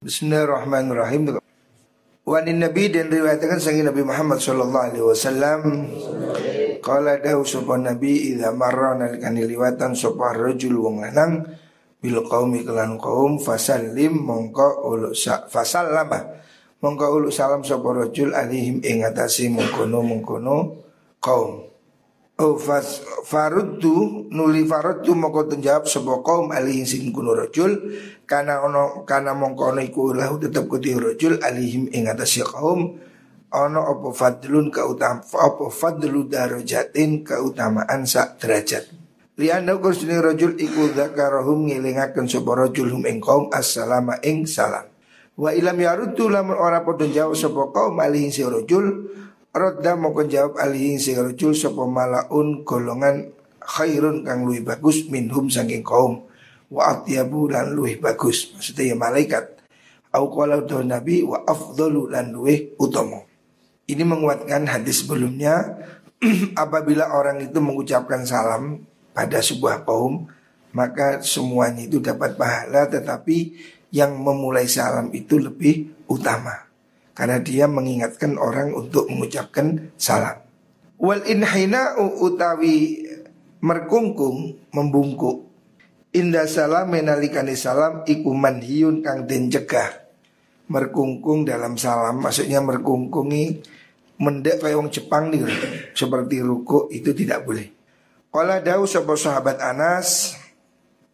Bismillahirrahmanirrahim. Wanin Nabi dan riwayatkan sangi Nabi Muhammad sallallahu alaihi wasallam. Qala dahu sapa Nabi idza marra nalikani liwatan sapa rajul wong lanang bil qaumi kelan kaum fasallim mongko ulu fasallama mongko ulu salam sapa rajul alihim ing atase mengkono kaum Oh fas faruddu nuli faruddu moko tenjawab sapa kaum alihim sing kuno rajul kana ono kana mongko ono iku lahu tetep kuti rajul alihim ing atase kaum ono apa fadlun kautam apa fadlu darajatin keutamaan sak derajat. Lianna kursuni rajul iku dzakarahum ngelingaken sapa rajul hum ing kaum assalama ing salam. Wa ilam yaruddu lamun ora padha jawab kaum alihim si rajul Rodda mau jawab alihin sing rujul sapa malaun golongan khairun kang luwih bagus minhum saking kaum. Wa atyabu lan luwih bagus. Maksudnya ya malaikat. Au qala nabi wa afdalu lan luwih utama. Ini menguatkan hadis sebelumnya. Apabila orang itu mengucapkan salam pada sebuah kaum maka semuanya itu dapat pahala tetapi yang memulai salam itu lebih utama karena dia mengingatkan orang untuk mengucapkan salam. Wal inhina utawi merkungkung membungkuk. Indah salam menalikani salam iku manhiyun kang den cegah. Merkungkung dalam salam maksudnya merkungkungi mendek kayak wong Jepang nih seperti ruku itu tidak boleh. Kala dawu sapa sahabat Anas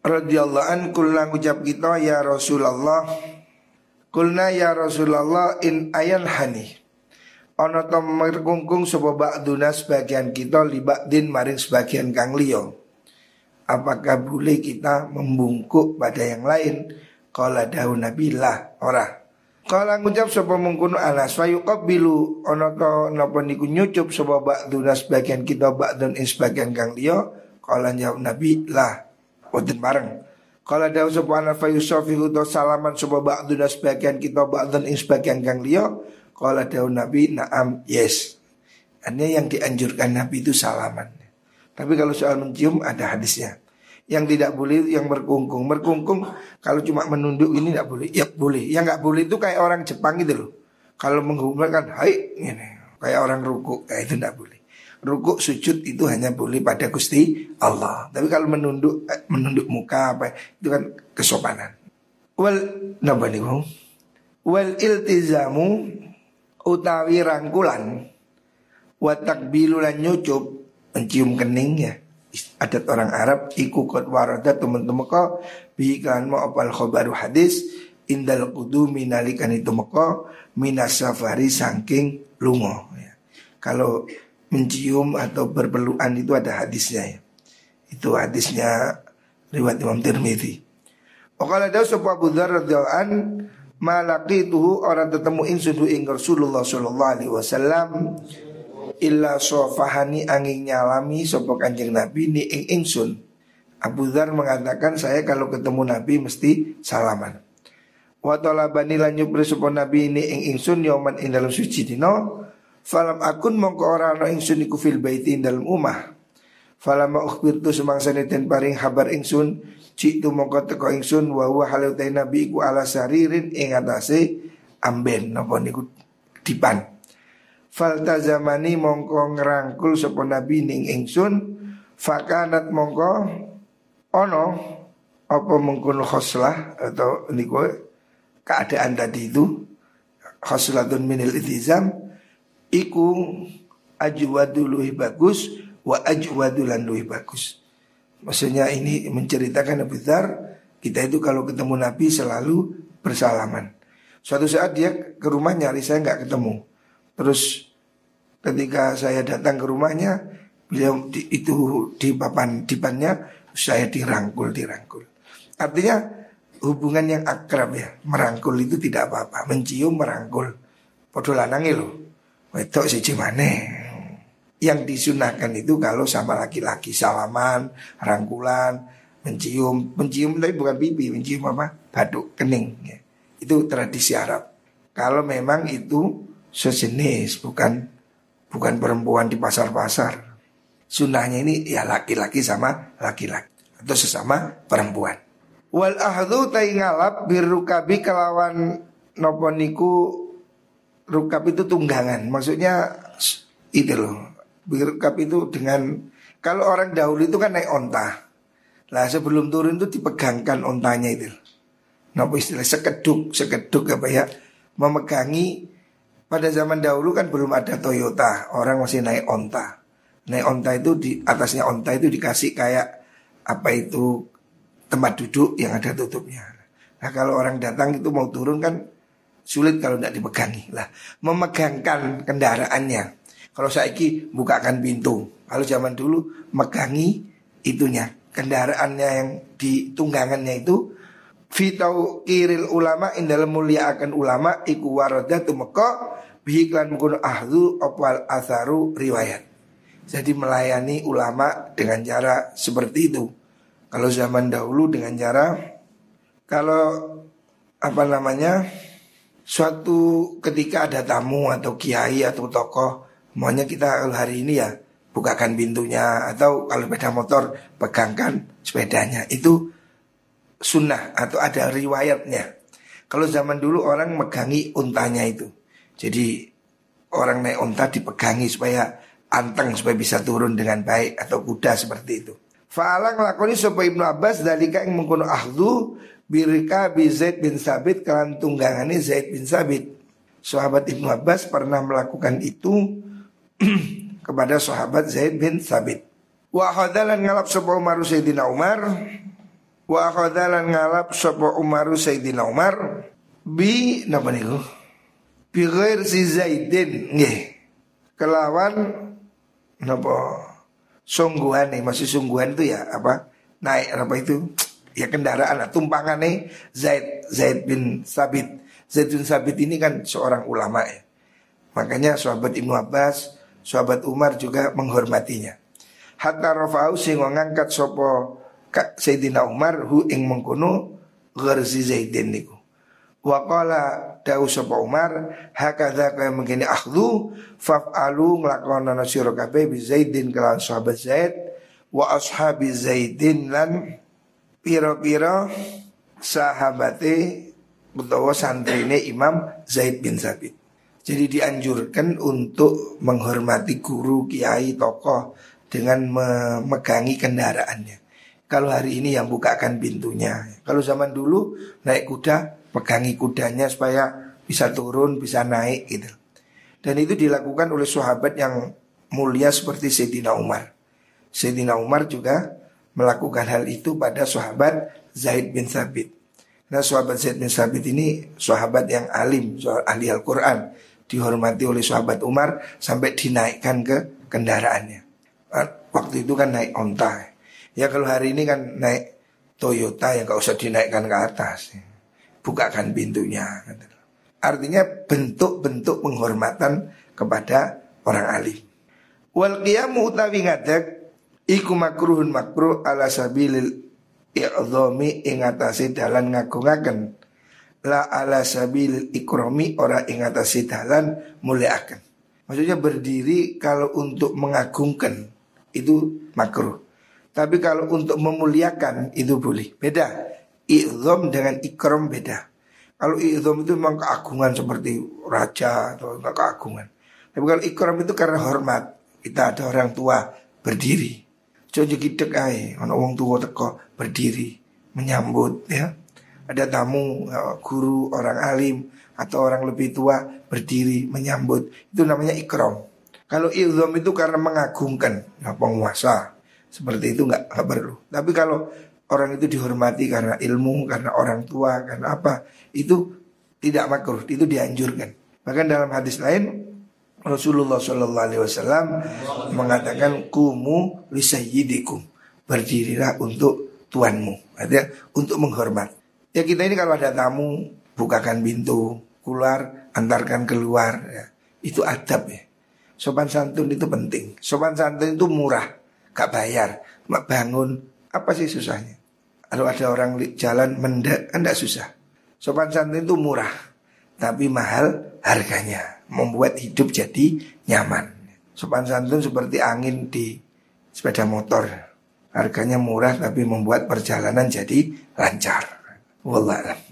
radhiyallahu an kula kita ya Rasulullah Kulna ya Rasulullah in ayan hani. Ono to merkungkung sapa ba'duna sebagian kita din maring sebagian kang liyo Apakah boleh kita membungkuk pada yang lain? Kala daun Nabi lah ora. Kala ngucap sapa mengkono anas wa yuqabbilu ono to napa niku nyucup sapa ba'duna sebagian kita ba'dun in sebagian kang liyo Kala jawab Nabi lah Boten bareng kalau dawu subhanahu fa yusafihu do salaman coba ba'duna sebagian kita ba'dan ing sebagian kang liya. Kalau dawu Nabi na'am yes. Artinya yang dianjurkan Nabi itu salaman. Tapi kalau soal mencium ada hadisnya. Yang tidak boleh yang berkungkung. Berkungkung kalau cuma menunduk ini tidak boleh. Ya boleh. Yang nggak boleh itu kayak orang Jepang gitu loh. Kalau menghubungkan hai ini kayak orang ruku, kayak itu tidak boleh. Rukuk sujud itu hanya boleh pada Gusti Allah. Tapi kalau menunduk eh, menunduk muka apa itu kan kesopanan. Wal napa niku? Wal iltizamu utawi rangkulan wa takbilu lan nyucup mencium kening ya. Adat orang Arab iku kot warada teman-teman kau bihikan mau apal khobaru hadis indal qudumi nalikan itu meko minas safari saking lungo ya. Kalau mencium atau berpelukan itu ada hadisnya ya. Itu hadisnya riwayat Imam Tirmidzi. Wakala dawu sapa Abu Dzar radhiyallahu an malaqituhu orang ketemu ingsun ing Rasulullah sallallahu alaihi wasallam illa sofahani angin nyalami sapa Kanjeng Nabi ni ing ingsun. Abu Dzar mengatakan saya kalau ketemu Nabi mesti salaman. Wa talabani lan nyupri sapa Nabi ni ing ingsun yoman ing dalam suci dino Falam akun mongko ora ana ingsun iku fil baiti dalam umah. Falam ukhbirtu semangsane ten paring kabar ingsun Citu mongko teko ingsun wa huwa halu nabi iku ala saririn ing atase amben napa niku dipan. Falta zamani mongko ngerangkul sapa nabi ning ingsun fakanat mongko ono apa mengkono khoslah atau niku keadaan tadi itu khoslatun minil itizam iku ajwadu luwih bagus wa ajwadu lan luwih bagus. Maksudnya ini menceritakan Abu Dhar kita itu kalau ketemu Nabi selalu bersalaman. Suatu saat dia ke rumah nyari saya nggak ketemu. Terus ketika saya datang ke rumahnya beliau di, itu di papan dipannya saya dirangkul dirangkul. Artinya hubungan yang akrab ya merangkul itu tidak apa-apa mencium merangkul. Podo lanangi loh wedok siji mana yang disunahkan itu kalau sama laki-laki salaman, rangkulan, mencium, mencium tapi bukan pipi, mencium apa? Baduk kening. Ya. Itu tradisi Arab. Kalau memang itu sejenis, bukan bukan perempuan di pasar-pasar. Sunnahnya ini ya laki-laki sama laki-laki atau sesama perempuan. Wal ahdu tai ngalap birukabi kelawan nopo rukab itu tunggangan. Maksudnya itu loh. Birukab itu dengan kalau orang dahulu itu kan naik onta. Lah sebelum turun itu dipegangkan ontanya itu. Nopo istilah sekeduk, sekeduk apa ya? Memegangi pada zaman dahulu kan belum ada Toyota, orang masih naik onta. Naik onta itu di atasnya onta itu dikasih kayak apa itu tempat duduk yang ada tutupnya. Nah kalau orang datang itu mau turun kan sulit kalau tidak dipegangi lah. Memegangkan kendaraannya. Kalau saya bukakan pintu. Kalau zaman dulu megangi itunya kendaraannya yang di tunggangannya itu fitau kiril ulama indal mulia akan ulama iku warada tumeka bihiklan mukun ahlu opal asaru riwayat. Jadi melayani ulama dengan cara seperti itu. Kalau zaman dahulu dengan cara kalau apa namanya suatu ketika ada tamu atau kiai atau tokoh maunya kita hari ini ya bukakan pintunya atau kalau sepeda motor pegangkan sepedanya itu sunnah atau ada riwayatnya. Kalau zaman dulu orang megangi untanya itu. Jadi orang naik unta dipegangi supaya anteng supaya bisa turun dengan baik atau kuda seperti itu. Fa'ala ngelakoni sapa Ibnu Abbas dalika yang mengkono ahdu birika bi Zaid bin Sabit kalan tunggangane Zaid bin Sabit. Sahabat Ibnu Abbas pernah melakukan itu kepada sahabat Zaid bin Sabit. Wa khadalan ngalap sapa Umar Sayyidina Umar wa khadalan ngalap sapa Umar Sayyidina Umar bi napa niku? Bi ghair si Zaidin nggih. Kelawan napa sungguhan nih masih sungguhan itu ya apa naik apa itu ya kendaraan. Tumpangan nih Zaid Zaid bin Sabit. Zaid bin Sabit ini kan seorang ulama ya. Makanya sahabat Ibnu Abbas sahabat Umar juga menghormatinya. Hatta rafa'u sing ngangkat sopo Sayyidina Umar hu ing mengkono gharzi Zaidin niku. Wa qala dawu sapa Umar hakadha kaya mengkini akhdhu faf'alu nglakonono sira kabeh bi Zaidin kelawan sahabat Zaid wa ashabi Zaidin lan pira-pira sahabate utawa santrine Imam Zaid bin Sabit. Jadi dianjurkan untuk menghormati guru, kiai, tokoh dengan memegangi kendaraannya. Kalau hari ini yang bukakan pintunya. Kalau zaman dulu naik kuda pegangi kudanya supaya bisa turun, bisa naik gitu. Dan itu dilakukan oleh sahabat yang mulia seperti Sayyidina Umar. Sayyidina Umar juga melakukan hal itu pada sahabat Zaid bin Sabit. Nah sahabat Zaid bin Sabit ini sahabat yang alim, ahli Al-Quran. Dihormati oleh sahabat Umar sampai dinaikkan ke kendaraannya. Nah, waktu itu kan naik onta. Ya kalau hari ini kan naik Toyota yang gak usah dinaikkan ke atas bukakan pintunya. Artinya bentuk-bentuk penghormatan kepada orang alim. Wal qiyamu utawi ngadeg iku makruhun makruh ala sabilil i'dhami ing atase dalan ngagungaken la ala sabilil ikrami ora ing atase dalan muliaken. Maksudnya berdiri kalau untuk mengagungkan itu makruh. Tapi kalau untuk memuliakan itu boleh. Beda. I'zom dengan ikram beda. Kalau i'zom itu memang keagungan seperti raja atau keagungan. Tapi kalau ikram itu karena hormat. Kita ada orang tua berdiri. Coba kita ae, orang tua teko berdiri menyambut ya. Ada tamu, ya, guru, orang alim atau orang lebih tua berdiri menyambut. Itu namanya ikram. Kalau ilzom itu karena mengagungkan ya, penguasa. Seperti itu nggak perlu. Tapi kalau orang itu dihormati karena ilmu, karena orang tua, karena apa, itu tidak makruh, itu dianjurkan. Bahkan dalam hadis lain Rasulullah Shallallahu Alaihi Wasallam mengatakan kumu lisayyidikum berdirilah untuk tuanmu, artinya untuk menghormat. Ya kita ini kalau ada tamu bukakan pintu, keluar, antarkan keluar, ya. itu adab ya. Sopan santun itu penting. Sopan santun itu murah, gak bayar, bangun apa sih susahnya? Kalau ada orang jalan mendak kan tidak susah. Sopan santun itu murah, tapi mahal harganya. Membuat hidup jadi nyaman. Sopan santun seperti angin di sepeda motor. Harganya murah tapi membuat perjalanan jadi lancar. Wallah